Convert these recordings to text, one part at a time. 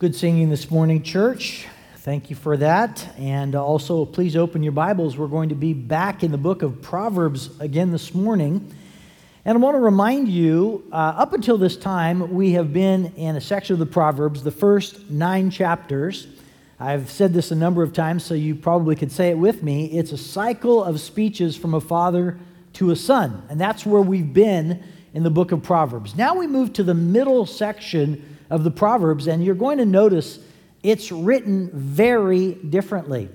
Good singing this morning, church. Thank you for that. And also, please open your Bibles. We're going to be back in the book of Proverbs again this morning. And I want to remind you uh, up until this time, we have been in a section of the Proverbs, the first nine chapters. I've said this a number of times, so you probably could say it with me. It's a cycle of speeches from a father to a son. And that's where we've been in the book of Proverbs. Now we move to the middle section of the Proverbs, and you're going to notice it's written very differently.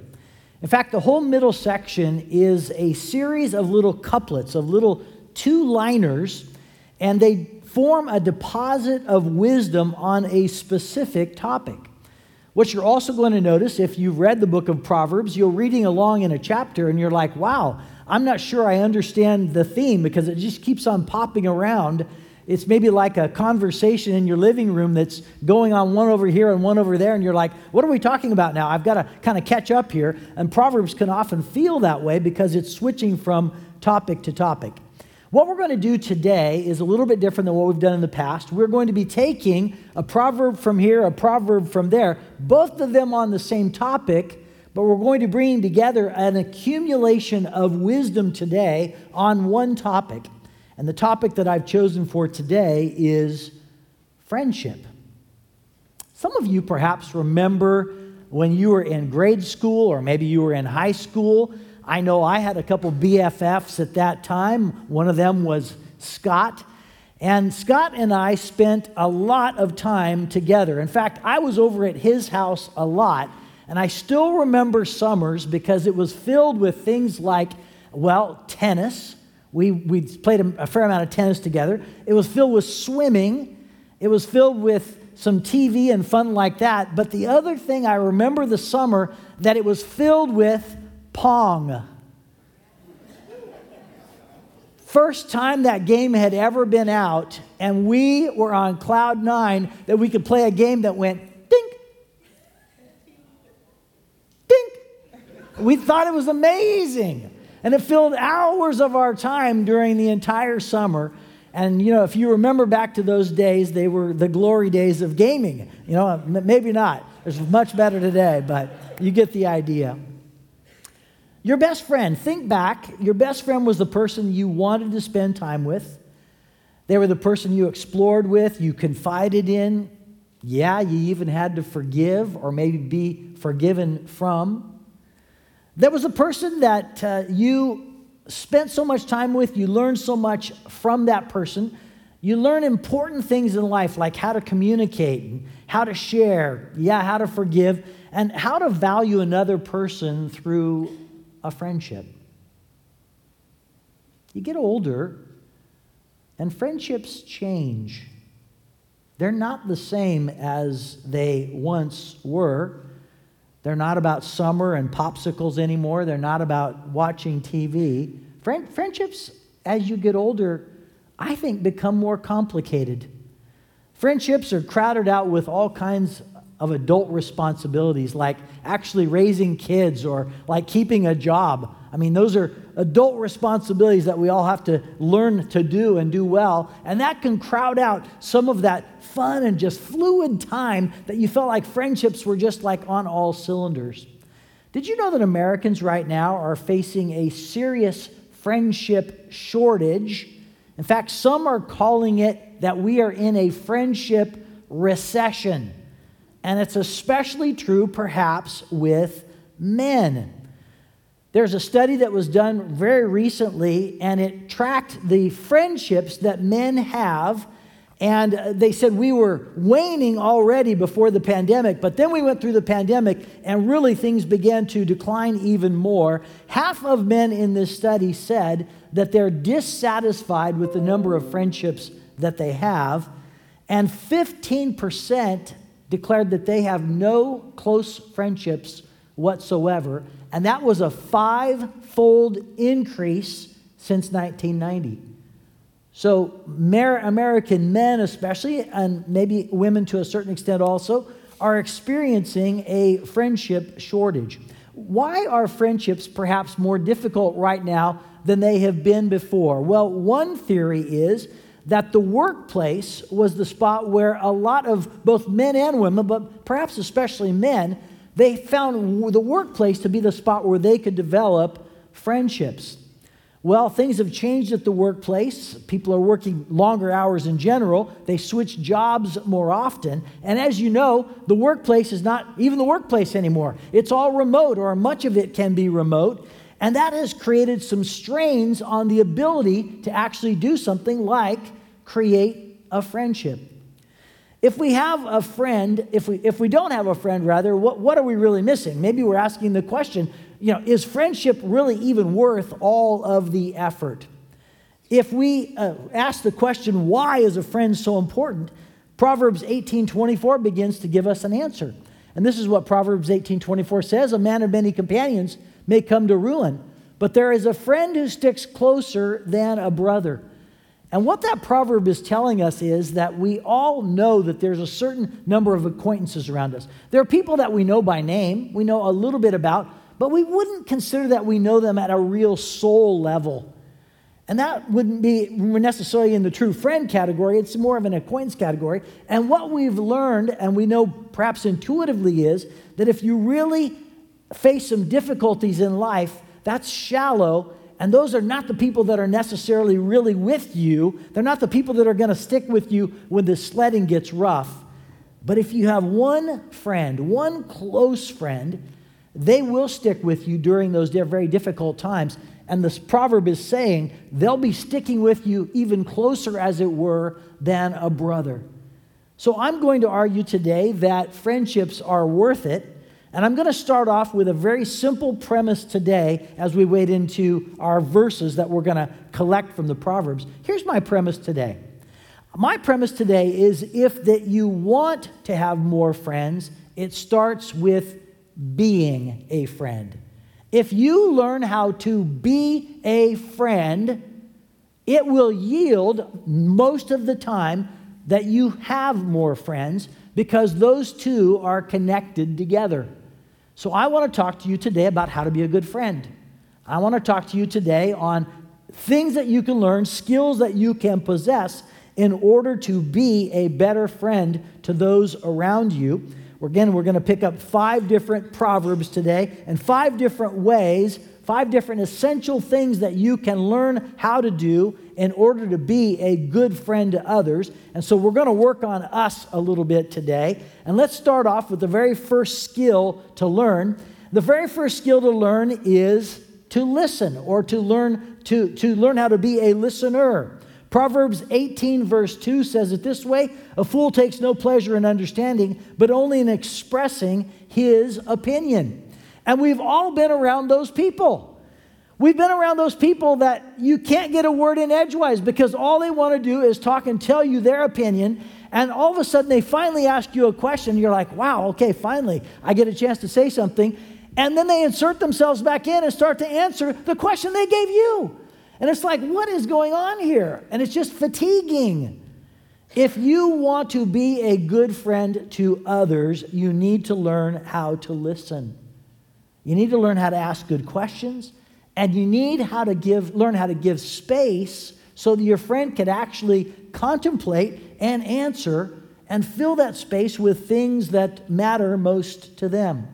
In fact, the whole middle section is a series of little couplets, of little two liners, and they form a deposit of wisdom on a specific topic. What you're also going to notice if you've read the book of Proverbs, you're reading along in a chapter and you're like, wow, I'm not sure I understand the theme because it just keeps on popping around it's maybe like a conversation in your living room that's going on one over here and one over there, and you're like, what are we talking about now? I've got to kind of catch up here. And Proverbs can often feel that way because it's switching from topic to topic. What we're going to do today is a little bit different than what we've done in the past. We're going to be taking a proverb from here, a proverb from there, both of them on the same topic, but we're going to bring together an accumulation of wisdom today on one topic. And the topic that I've chosen for today is friendship. Some of you perhaps remember when you were in grade school or maybe you were in high school. I know I had a couple BFFs at that time. One of them was Scott. And Scott and I spent a lot of time together. In fact, I was over at his house a lot. And I still remember summers because it was filled with things like, well, tennis we, we played a, a fair amount of tennis together. It was filled with swimming. It was filled with some TV and fun like that. But the other thing I remember the summer that it was filled with Pong. First time that game had ever been out, and we were on cloud nine that we could play a game that went dink, dink. We thought it was amazing. And it filled hours of our time during the entire summer. And, you know, if you remember back to those days, they were the glory days of gaming. You know, maybe not. It's much better today, but you get the idea. Your best friend, think back. Your best friend was the person you wanted to spend time with. They were the person you explored with, you confided in. Yeah, you even had to forgive or maybe be forgiven from. There was a person that uh, you spent so much time with, you learned so much from that person. You learn important things in life, like how to communicate, how to share, yeah, how to forgive, and how to value another person through a friendship. You get older, and friendships change. They're not the same as they once were. They're not about summer and popsicles anymore. They're not about watching TV. Friend, friendships, as you get older, I think become more complicated. Friendships are crowded out with all kinds of adult responsibilities, like actually raising kids or like keeping a job. I mean, those are adult responsibilities that we all have to learn to do and do well. And that can crowd out some of that fun and just fluid time that you felt like friendships were just like on all cylinders. Did you know that Americans right now are facing a serious friendship shortage? In fact, some are calling it that we are in a friendship recession. And it's especially true, perhaps, with men. There's a study that was done very recently, and it tracked the friendships that men have. And they said we were waning already before the pandemic, but then we went through the pandemic, and really things began to decline even more. Half of men in this study said that they're dissatisfied with the number of friendships that they have, and 15% declared that they have no close friendships whatsoever. And that was a five fold increase since 1990. So, American men, especially, and maybe women to a certain extent also, are experiencing a friendship shortage. Why are friendships perhaps more difficult right now than they have been before? Well, one theory is that the workplace was the spot where a lot of both men and women, but perhaps especially men, they found the workplace to be the spot where they could develop friendships. Well, things have changed at the workplace. People are working longer hours in general. They switch jobs more often. And as you know, the workplace is not even the workplace anymore. It's all remote, or much of it can be remote. And that has created some strains on the ability to actually do something like create a friendship. If we have a friend, if we, if we don't have a friend, rather, what, what are we really missing? Maybe we're asking the question you know, is friendship really even worth all of the effort? If we uh, ask the question, why is a friend so important? Proverbs 18:24 begins to give us an answer. And this is what Proverbs 18:24 says, a man of many companions may come to ruin, but there is a friend who sticks closer than a brother. And what that proverb is telling us is that we all know that there's a certain number of acquaintances around us. There are people that we know by name, we know a little bit about, but we wouldn't consider that we know them at a real soul level. And that wouldn't be necessarily in the true friend category, it's more of an acquaintance category. And what we've learned, and we know perhaps intuitively, is that if you really face some difficulties in life, that's shallow. And those are not the people that are necessarily really with you. They're not the people that are going to stick with you when the sledding gets rough. But if you have one friend, one close friend, they will stick with you during those very difficult times. And this proverb is saying they'll be sticking with you even closer, as it were, than a brother. So I'm going to argue today that friendships are worth it. And I'm going to start off with a very simple premise today as we wade into our verses that we're going to collect from the Proverbs. Here's my premise today. My premise today is if that you want to have more friends, it starts with being a friend. If you learn how to be a friend, it will yield most of the time that you have more friends because those two are connected together. So, I want to talk to you today about how to be a good friend. I want to talk to you today on things that you can learn, skills that you can possess in order to be a better friend to those around you. Again, we're going to pick up five different proverbs today and five different ways, five different essential things that you can learn how to do in order to be a good friend to others. And so we're going to work on us a little bit today. And let's start off with the very first skill to learn. The very first skill to learn is to listen or to learn to, to learn how to be a listener. Proverbs 18, verse 2 says it this way A fool takes no pleasure in understanding, but only in expressing his opinion. And we've all been around those people. We've been around those people that you can't get a word in edgewise because all they want to do is talk and tell you their opinion. And all of a sudden, they finally ask you a question. You're like, wow, okay, finally, I get a chance to say something. And then they insert themselves back in and start to answer the question they gave you. And it's like, what is going on here? And it's just fatiguing. If you want to be a good friend to others, you need to learn how to listen. You need to learn how to ask good questions, and you need how to give, learn how to give space so that your friend can actually contemplate and answer and fill that space with things that matter most to them.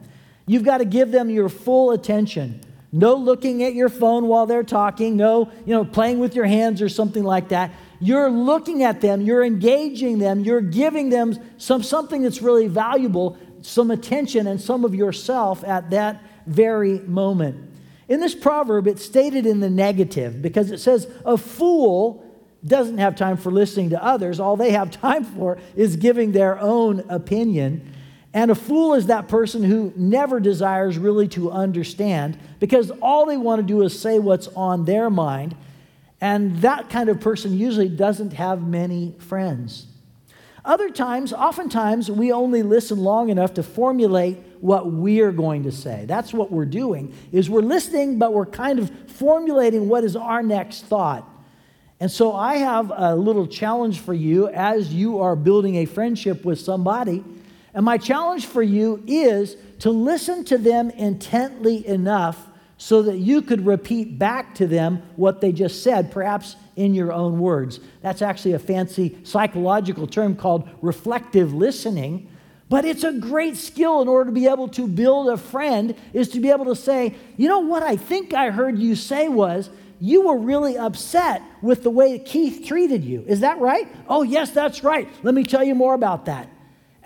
You've got to give them your full attention. No looking at your phone while they're talking. No, you know, playing with your hands or something like that. You're looking at them, you're engaging them, you're giving them some, something that's really valuable, some attention and some of yourself at that very moment. In this proverb, it's stated in the negative because it says, A fool doesn't have time for listening to others. All they have time for is giving their own opinion. And a fool is that person who never desires really to understand because all they want to do is say what's on their mind. And that kind of person usually doesn't have many friends. Other times, oftentimes, we only listen long enough to formulate what we're going to say. That's what we're doing is we're listening, but we're kind of formulating what is our next thought. And so I have a little challenge for you as you are building a friendship with somebody and my challenge for you is to listen to them intently enough so that you could repeat back to them what they just said, perhaps in your own words. That's actually a fancy psychological term called reflective listening. But it's a great skill in order to be able to build a friend, is to be able to say, you know what I think I heard you say was, you were really upset with the way Keith treated you. Is that right? Oh, yes, that's right. Let me tell you more about that.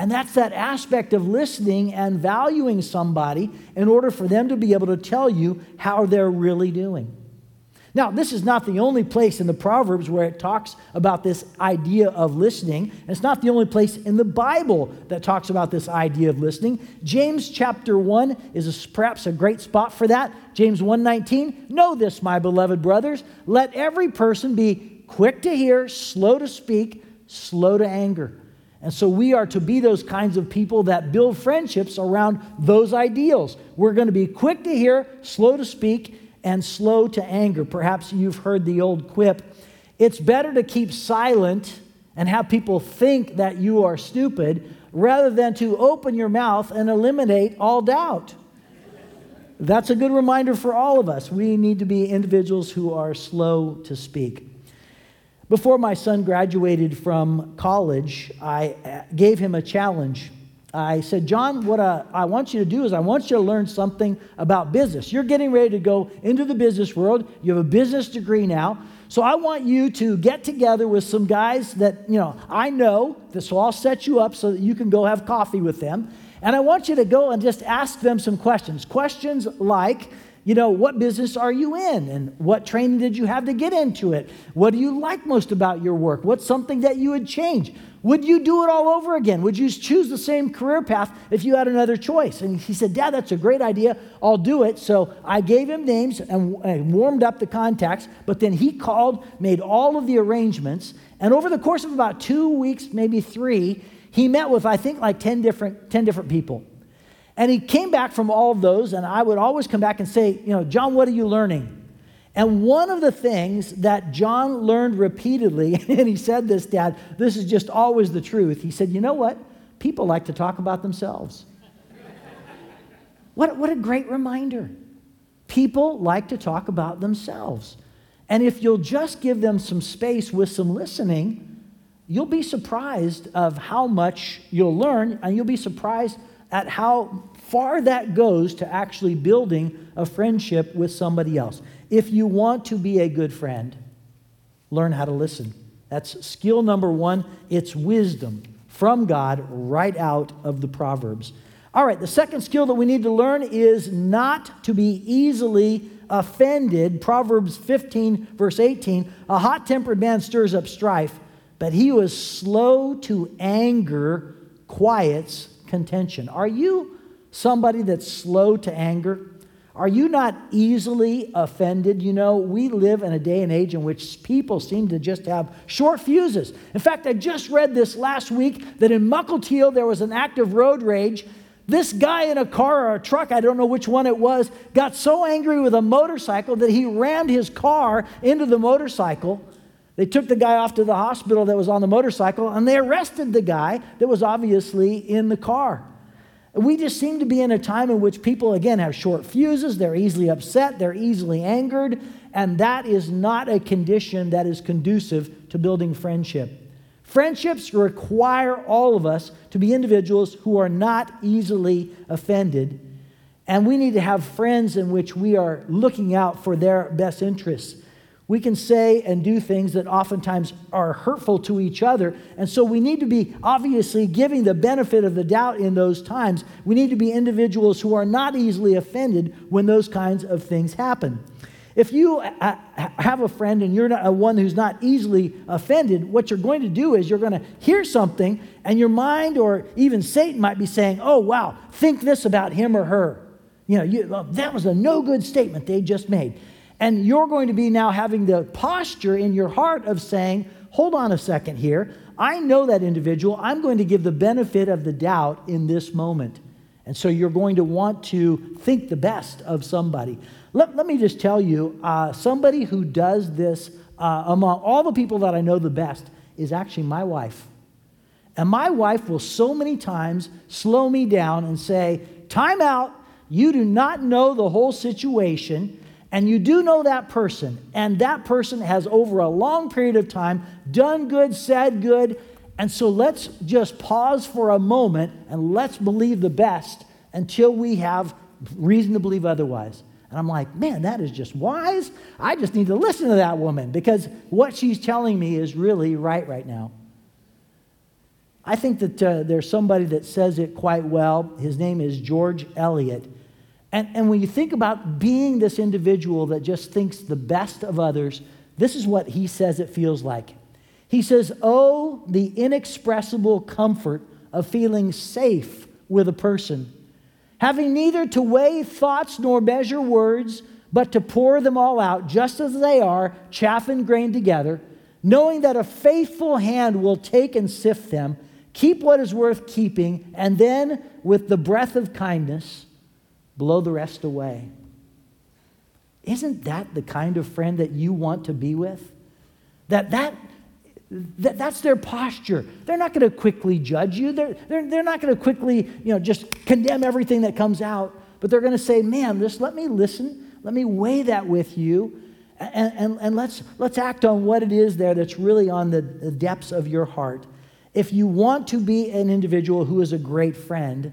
And that's that aspect of listening and valuing somebody in order for them to be able to tell you how they're really doing. Now, this is not the only place in the Proverbs where it talks about this idea of listening. It's not the only place in the Bible that talks about this idea of listening. James chapter 1 is a, perhaps a great spot for that. James 1:19, "Know this, my beloved brothers, let every person be quick to hear, slow to speak, slow to anger." And so we are to be those kinds of people that build friendships around those ideals. We're going to be quick to hear, slow to speak, and slow to anger. Perhaps you've heard the old quip it's better to keep silent and have people think that you are stupid rather than to open your mouth and eliminate all doubt. That's a good reminder for all of us. We need to be individuals who are slow to speak. Before my son graduated from college, I uh, gave him a challenge. I said, John, what I want you to do is I want you to learn something about business. You're getting ready to go into the business world. You have a business degree now. So I want you to get together with some guys that, you know, I know. Will all set you up so that you can go have coffee with them. And I want you to go and just ask them some questions. Questions like, you know, what business are you in? And what training did you have to get into it? What do you like most about your work? What's something that you would change? Would you do it all over again? Would you choose the same career path if you had another choice? And he said, Dad, that's a great idea. I'll do it. So I gave him names and, warmed up the contacts, but then he called, made all of the arrangements. And over the course of about two weeks, maybe three, he met with, I think, like 10 different, 10 different people. And he came back from all of those, and I would always come back and say, You know, John, what are you learning? And one of the things that John learned repeatedly, and he said this, Dad, this is just always the truth. He said, You know what? People like to talk about themselves. what, what a great reminder. People like to talk about themselves. And if you'll just give them some space with some listening, you'll be surprised of how much you'll learn, and you'll be surprised at how far that goes to actually building a friendship with somebody else. If you want to be a good friend, learn how to listen. That's skill number one. It's wisdom from God right out of the Proverbs. All right, the second skill that we need to learn is not to be easily offended. Proverbs 15, verse 18 A hot tempered man stirs up strife, but he who is slow to anger quiets contention. Are you somebody that's slow to anger? Are you not easily offended? You know, we live in a day and age in which people seem to just have short fuses. In fact, I just read this last week that in Mukilteo there was an act of road rage. This guy in a car or a truck, I don't know which one it was, got so angry with a motorcycle that he rammed his car into the motorcycle. They took the guy off to the hospital that was on the motorcycle and they arrested the guy that was obviously in the car. We just seem to be in a time in which people, again, have short fuses, they're easily upset, they're easily angered, and that is not a condition that is conducive to building friendship. Friendships require all of us to be individuals who are not easily offended, and we need to have friends in which we are looking out for their best interests. We can say and do things that oftentimes are hurtful to each other. And so we need to be obviously giving the benefit of the doubt in those times. We need to be individuals who are not easily offended when those kinds of things happen. If you uh, have a friend and you're not one who's not easily offended, what you're going to do is you're going to hear something, and your mind or even Satan might be saying, Oh, wow, think this about him or her. You know, you, that was a no good statement they just made. And you're going to be now having the posture in your heart of saying, hold on a second here. I know that individual. I'm going to give the benefit of the doubt in this moment. And so you're going to want to think the best of somebody. Let, let me just tell you uh, somebody who does this uh, among all the people that I know the best is actually my wife. And my wife will so many times slow me down and say, Time out. you do not know the whole situation, and you do know that person, and that person has over a long period of time done good, said good, and so let's just pause for a moment and let's believe the best until we have reason to believe otherwise. And I'm like, man, that is just wise. I just need to listen to that woman because what she's telling me is really right right now. I think that uh, there's somebody that says it quite well. His name is George Eliot. And, and when you think about being this individual that just thinks the best of others, this is what he says it feels like. He says, Oh, the inexpressible comfort of feeling safe with a person, having neither to weigh thoughts nor measure words, but to pour them all out just as they are, chaff and grain together, knowing that a faithful hand will take and sift them, keep what is worth keeping, and then, with the breath of kindness, blow the rest away. Isn't that the kind of friend that you want to be with? That that, that that's their posture. They're not going to quickly judge you. They're, they're, they're not going to quickly, you know, just condemn everything that comes out. But they're going to say, man, just let me listen. Let me weigh that with you. And, and, and let's, let's act on what it is there that's really on the, the depths of your heart. If you want to be an individual who is a great friend,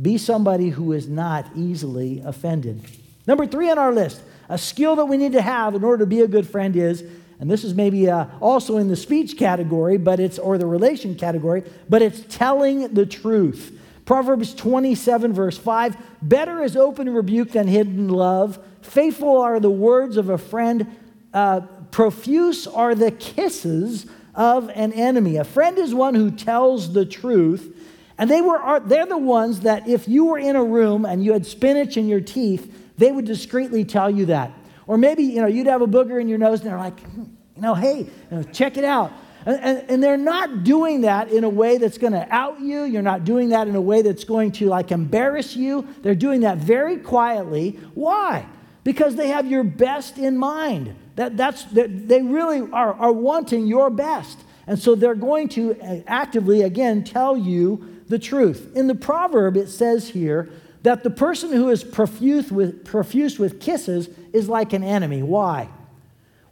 be somebody who is not easily offended. Number three on our list, a skill that we need to have in order to be a good friend is, and this is maybe uh, also in the speech category, but it's or the relation category, but it's telling the truth. Proverbs 27, verse 5 Better is open rebuke than hidden love. Faithful are the words of a friend. Uh, profuse are the kisses of an enemy. A friend is one who tells the truth and they were, they're the ones that if you were in a room and you had spinach in your teeth, they would discreetly tell you that. Or maybe, you know, you'd have a booger in your nose and they're like, hmm, you know, hey, you know, check it out. And, and, and, they're not doing that in a way that's going to out you. You're not doing that in a way that's going to like embarrass you. They're doing that very quietly. Why? Because they have your best in mind. That, that's, that they really are, are wanting your best. And so they're going to uh, actively, again, tell you the truth. In the proverb, it says here that the person who is profuse with, profuse with kisses is like an enemy. Why?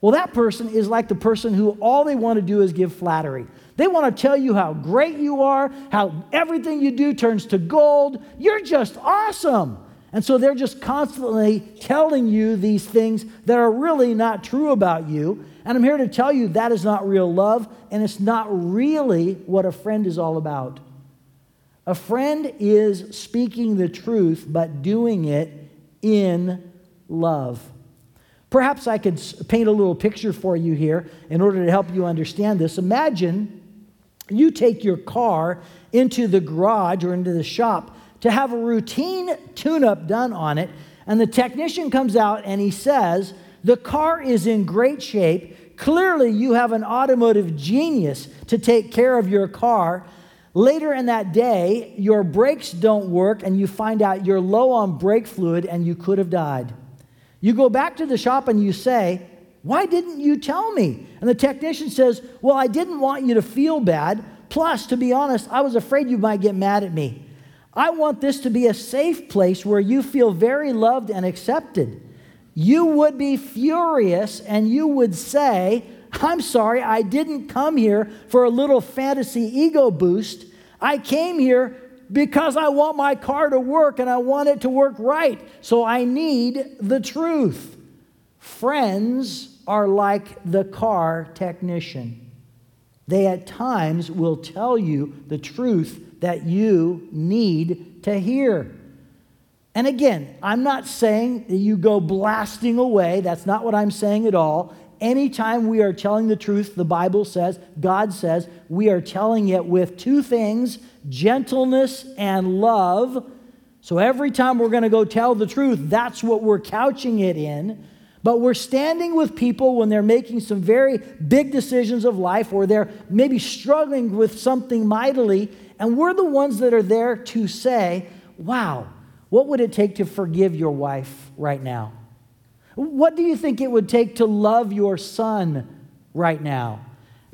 Well, that person is like the person who all they want to do is give flattery. They want to tell you how great you are, how everything you do turns to gold. You're just awesome. And so they're just constantly telling you these things that are really not true about you. And I'm here to tell you that is not real love, and it's not really what a friend is all about. A friend is speaking the truth, but doing it in love. Perhaps I could paint a little picture for you here in order to help you understand this. Imagine you take your car into the garage or into the shop to have a routine tune up done on it, and the technician comes out and he says, The car is in great shape. Clearly, you have an automotive genius to take care of your car. Later in that day, your brakes don't work and you find out you're low on brake fluid and you could have died. You go back to the shop and you say, Why didn't you tell me? And the technician says, Well, I didn't want you to feel bad. Plus, to be honest, I was afraid you might get mad at me. I want this to be a safe place where you feel very loved and accepted. You would be furious and you would say, I'm sorry, I didn't come here for a little fantasy ego boost. I came here because I want my car to work and I want it to work right. So I need the truth. Friends are like the car technician. They at times will tell you the truth that you need to hear. And again, I'm not saying that you go blasting away. That's not what I'm saying at all. Anytime we are telling the truth, the Bible says, God says, we are telling it with two things gentleness and love. So every time we're going to go tell the truth, that's what we're couching it in. But we're standing with people when they're making some very big decisions of life or they're maybe struggling with something mightily. And we're the ones that are there to say, wow, what would it take to forgive your wife right now? What do you think it would take to love your son right now?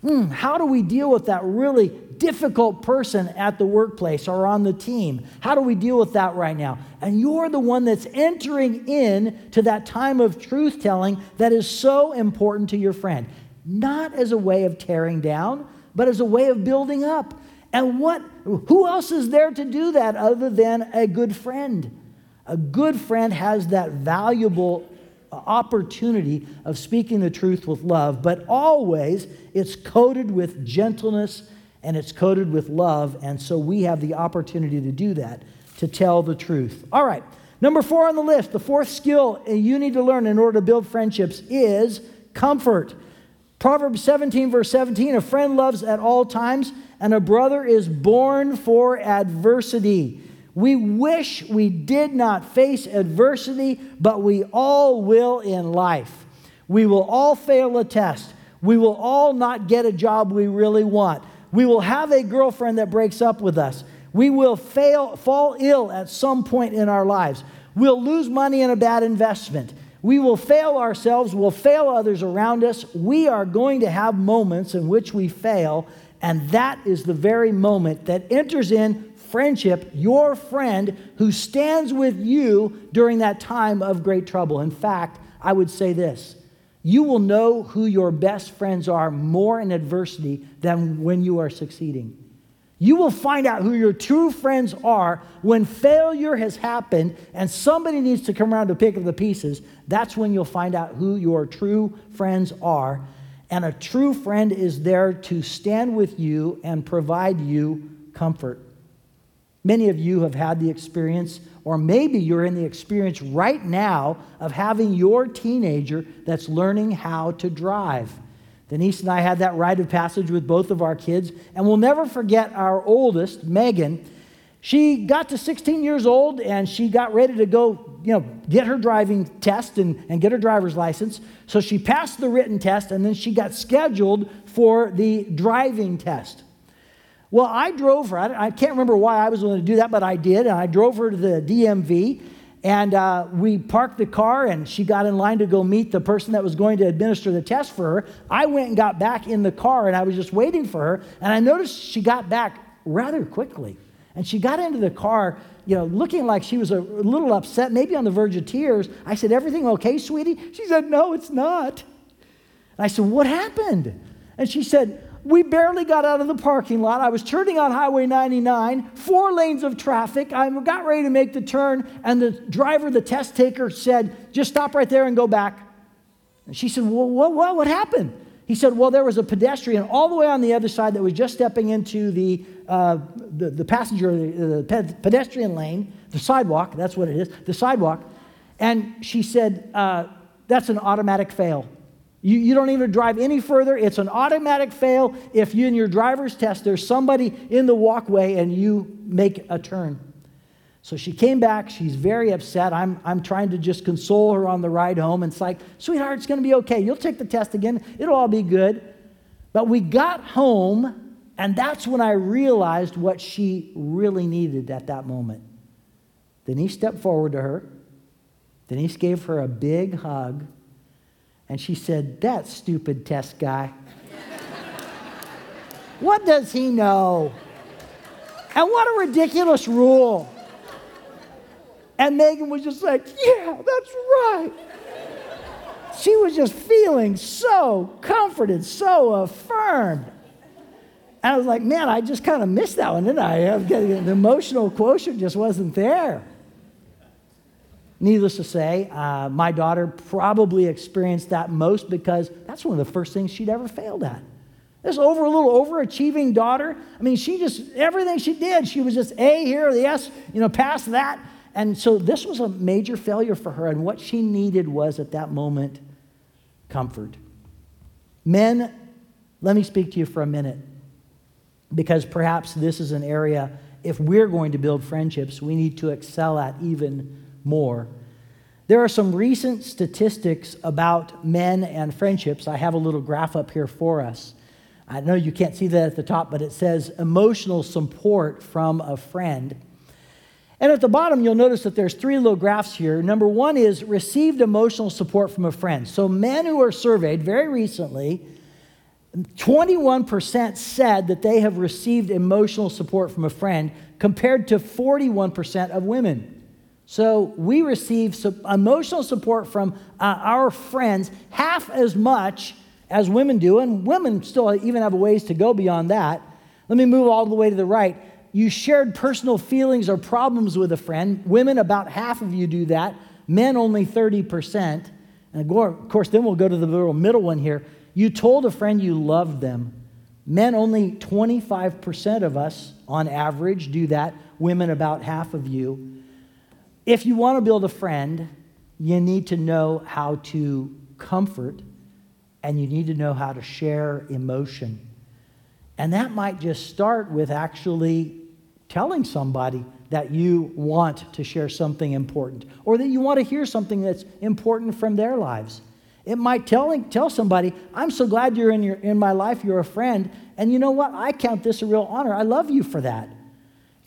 Hmm, how do we deal with that really difficult person at the workplace or on the team? How do we deal with that right now? And you're the one that's entering in to that time of truth telling that is so important to your friend. Not as a way of tearing down, but as a way of building up. And what who else is there to do that other than a good friend? A good friend has that valuable opportunity of speaking the truth with love, but always it's coated with gentleness and it's coated with love. And so we have the opportunity to do that, to tell the truth. All right, number four on the list, the fourth skill you need to learn in order to build friendships is comfort. Proverbs 17, verse 17 a friend loves at all times, and a brother is born for adversity. We wish we did not face adversity, but we all will in life. We will all fail a test. We will all not get a job we really want. We will have a girlfriend that breaks up with us. We will fail, fall ill at some point in our lives. We'll lose money in a bad investment. We will fail ourselves. We'll fail others around us. We are going to have moments in which we fail, and that is the very moment that enters in friendship, your friend who stands with you during that time of great trouble. In fact, I would say this you will know who your best friends are more in adversity than when you are succeeding. You will find out who your true friends are when failure has happened and somebody needs to come around to pick up the pieces. That's when you'll find out who your true friends are. And a true friend is there to stand with you and provide you comfort. Many of you have had the experience, or maybe you're in the experience right now of having your teenager that's learning how to drive. Denise and I had that rite of passage with both of our kids, and we'll never forget our oldest, Megan. She got to 16 years old and she got ready to go, you know, get her driving test and, and get her driver's license. So she passed the written test and then she got scheduled for the driving test. Well, I drove her. I, can't remember why I was willing to do that, but I did. And I drove her to the DMV. And uh, we parked the car, and she got in line to go meet the person that was going to administer the test for her. I went and got back in the car, and I was just waiting for her. And I noticed she got back rather quickly. And she got into the car, you know, looking like she was a little upset, maybe on the verge of tears. I said, Everything okay, sweetie? She said, No, it's not. And I said, What happened? And she said, we barely got out of the parking lot. I was turning on Highway 99, four lanes of traffic. I got ready to make the turn, and the driver, the test taker, said, Just stop right there and go back. And she said, Well, what, what, what happened? He said, Well, there was a pedestrian all the way on the other side that was just stepping into the, uh, the, the, passenger, the pedestrian lane, the sidewalk, that's what it is, the sidewalk. And she said, uh, That's an automatic fail. You, you don't even drive any further. It's an automatic fail if you in your driver's test, there's somebody in the walkway and you make a turn. So she came back. She's very upset. I'm, I'm trying to just console her on the ride home. And it's like, sweetheart, it's going to be okay. You'll take the test again. It'll all be good. But we got home, and that's when I realized what she really needed at that moment. Denise stepped forward to her. Denise gave her a big hug and she said, That stupid test guy. what does he know? And what a ridiculous rule. And Megan was just like, Yeah, that's right. She was just feeling so comforted, so affirmed. And I was like, man, I just kind of missed that one, didn't I? The emotional quotient just wasn't there. Needless to say, uh, my daughter probably experienced that most because that's one of the first things she'd ever failed at. This over a little overachieving daughter. I mean, she just everything she did, she was just A here, the S, you know, past that. And so this was a major failure for her. And what she needed was at that moment comfort. Men, let me speak to you for a minute because perhaps this is an area, if we're going to build friendships, we need to excel at even more. There are some recent statistics about men and friendships. I have a little graph up here for us. I know you can't see that at the top, but it says emotional support from a friend. And at the bottom, you'll notice that there's three little graphs here. Number one is received emotional support from a friend. So, men who are surveyed very recently, 21% said that they have received emotional support from a friend compared to 41% of women. So we receive emotional support from uh, our friends half as much as women do, and women still even have a ways to go beyond that. Let me move all the way to the right. You shared personal feelings or problems with a friend. Women, about half of you do that. Men, only 30%. And of course, then we'll go to the little middle one here. You told a friend you loved them. Men, only 25% of us on average do that. Women, about half of you. If you want to build a friend, you need to know how to comfort and you need to know how to share emotion. And that might just start with actually telling somebody that you want to share something important or that you want to hear something that's important from their lives. It might tell, tell somebody, I'm so glad you're in, your, in my life, you're a friend, and you know what? I count this a real honor. I love you for that.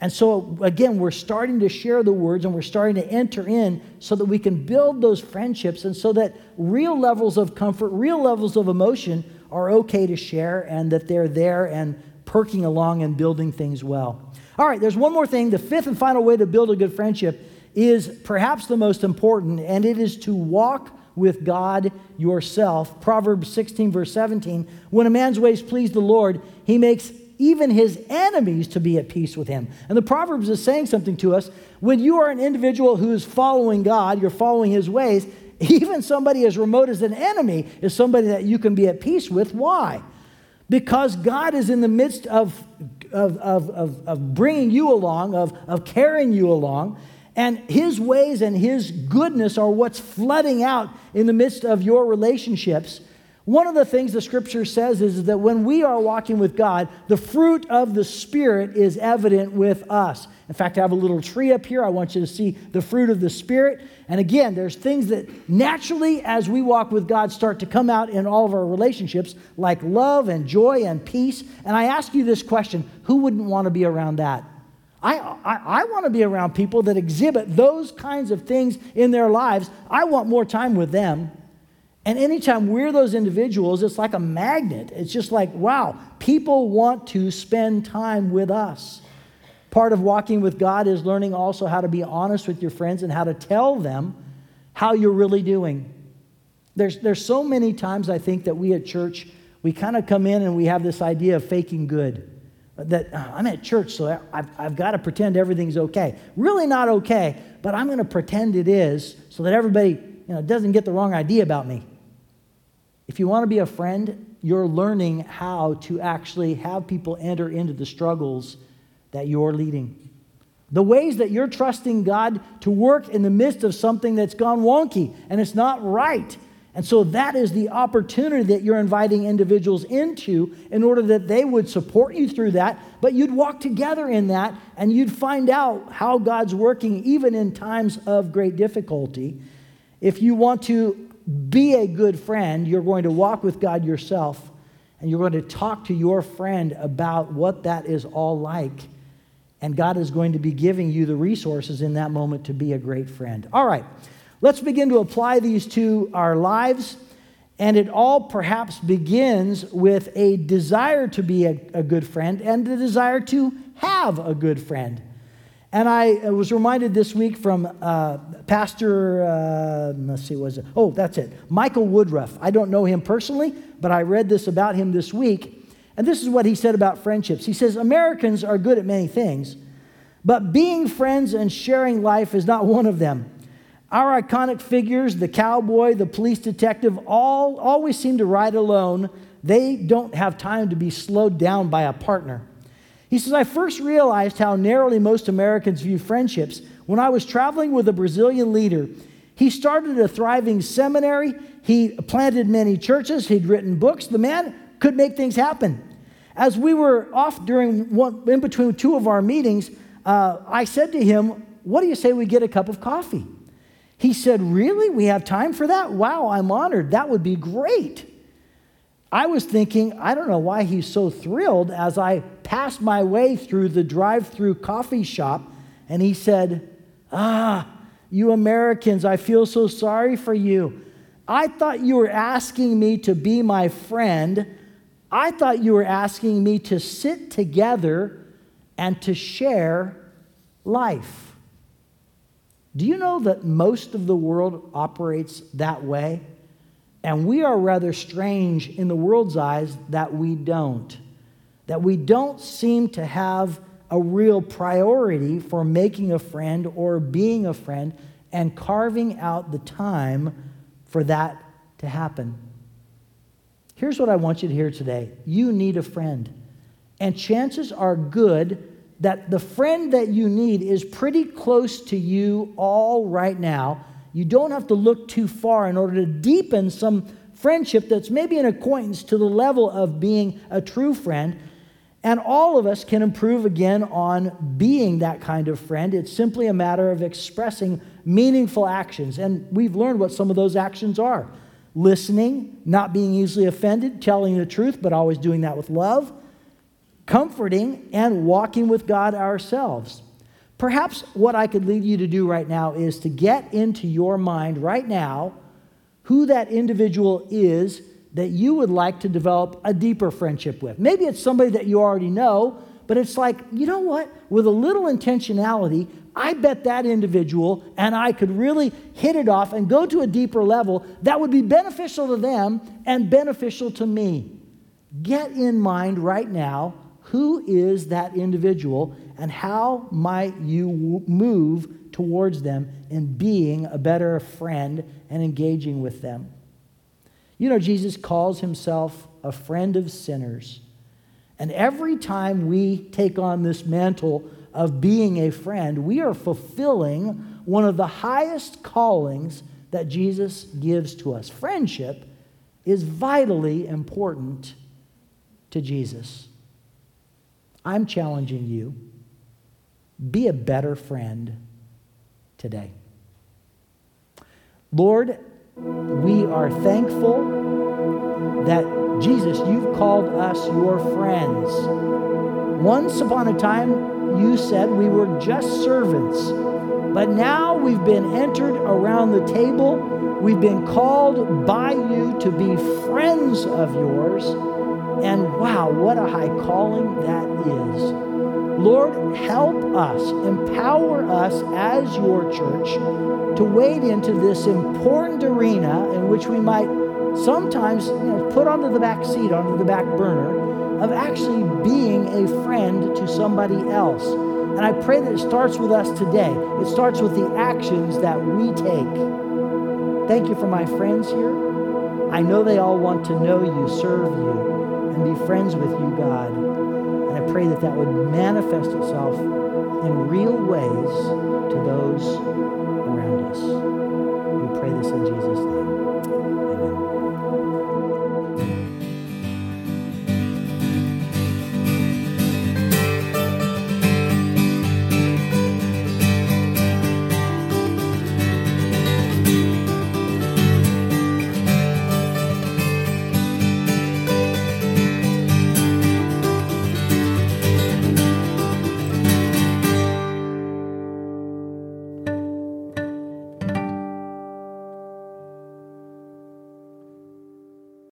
And so, again, we're starting to share the words and we're starting to enter in so that we can build those friendships and so that real levels of comfort, real levels of emotion are okay to share and that they're there and perking along and building things well. All right, there's one more thing. The fifth and final way to build a good friendship is perhaps the most important, and it is to walk with God yourself. Proverbs 16, verse 17 When a man's ways please the Lord, he makes even his enemies to be at peace with him. And the Proverbs is saying something to us. When you are an individual who is following God, you're following his ways, even somebody as remote as an enemy is somebody that you can be at peace with. Why? Because God is in the midst of, of, of, of, of bringing you along, of, of carrying you along. And his ways and his goodness are what's flooding out in the midst of your relationships. One of the things the scripture says is that when we are walking with God, the fruit of the Spirit is evident with us. In fact, I have a little tree up here. I want you to see the fruit of the Spirit. And again, there's things that naturally, as we walk with God, start to come out in all of our relationships, like love and joy and peace. And I ask you this question who wouldn't want to be around that? I, I, I want to be around people that exhibit those kinds of things in their lives. I want more time with them. And anytime we're those individuals, it's like a magnet. It's just like, wow, people want to spend time with us. Part of walking with God is learning also how to be honest with your friends and how to tell them how you're really doing. There's, there's so many times I think that we at church, we kind of come in and we have this idea of faking good. That uh, I'm at church, so I've, I've got to pretend everything's okay. Really not okay, but I'm going to pretend it is so that everybody you know, doesn't get the wrong idea about me. If you want to be a friend, you're learning how to actually have people enter into the struggles that you're leading. The ways that you're trusting God to work in the midst of something that's gone wonky and it's not right. And so that is the opportunity that you're inviting individuals into in order that they would support you through that, but you'd walk together in that and you'd find out how God's working even in times of great difficulty. If you want to be a good friend, you're going to walk with God yourself and you're going to talk to your friend about what that is all like. And God is going to be giving you the resources in that moment to be a great friend. All right, let's begin to apply these to our lives. And it all perhaps begins with a desire to be a, a good friend and the desire to have a good friend. And I was reminded this week from uh, Pastor, uh, let's see, was it? Oh, that's it. Michael Woodruff. I don't know him personally, but I read this about him this week. And this is what he said about friendships. He says, Americans are good at many things, but being friends and sharing life is not one of them. Our iconic figures, the cowboy, the police detective, all always seem to ride alone. They don't have time to be slowed down by a partner. He says, I first realized how narrowly most Americans view friendships when I was traveling with a Brazilian leader. He started a thriving seminary, he planted many churches, he'd written books. The man could make things happen. As we were off during one, in between two of our meetings, uh, I said to him, What do you say we get a cup of coffee? He said, Really? We have time for that? Wow, I'm honored. That would be great. I was thinking, I don't know why he's so thrilled as I passed my way through the drive through coffee shop and he said, Ah, you Americans, I feel so sorry for you. I thought you were asking me to be my friend. I thought you were asking me to sit together and to share life. Do you know that most of the world operates that way? And we are rather strange in the world's eyes that we don't. That we don't seem to have a real priority for making a friend or being a friend and carving out the time for that to happen. Here's what I want you to hear today you need a friend. And chances are good that the friend that you need is pretty close to you all right now. You don't have to look too far in order to deepen some friendship that's maybe an acquaintance to the level of being a true friend. And all of us can improve again on being that kind of friend. It's simply a matter of expressing meaningful actions. And we've learned what some of those actions are listening, not being easily offended, telling the truth, but always doing that with love, comforting, and walking with God ourselves. Perhaps what I could lead you to do right now is to get into your mind right now who that individual is that you would like to develop a deeper friendship with. Maybe it's somebody that you already know, but it's like, you know what? With a little intentionality, I bet that individual and I could really hit it off and go to a deeper level that would be beneficial to them and beneficial to me. Get in mind right now who is that individual and how might you move towards them in being a better friend and engaging with them. You know, Jesus calls himself a friend of sinners. And every time we take on this mantle of being a friend, we are fulfilling one of the highest callings that Jesus gives to us. Friendship is vitally important to Jesus. I'm challenging you be a better friend today. Lord, we are thankful that Jesus, you've called us your friends. Once upon a time, you said we were just servants, but now we've been entered around the table. We've been called by you to be friends of yours. And wow, what a high calling that is. Lord, help us, empower us as your church to wade into this important arena in which we might sometimes you know, put onto the back seat, onto the back burner, of actually being a friend to somebody else. And I pray that it starts with us today. It starts with the actions that we take. Thank you for my friends here. I know they all want to know you, serve you, and be friends with you, God. And I pray that that would manifest itself in real ways to those us. We pray this in Jesus' name.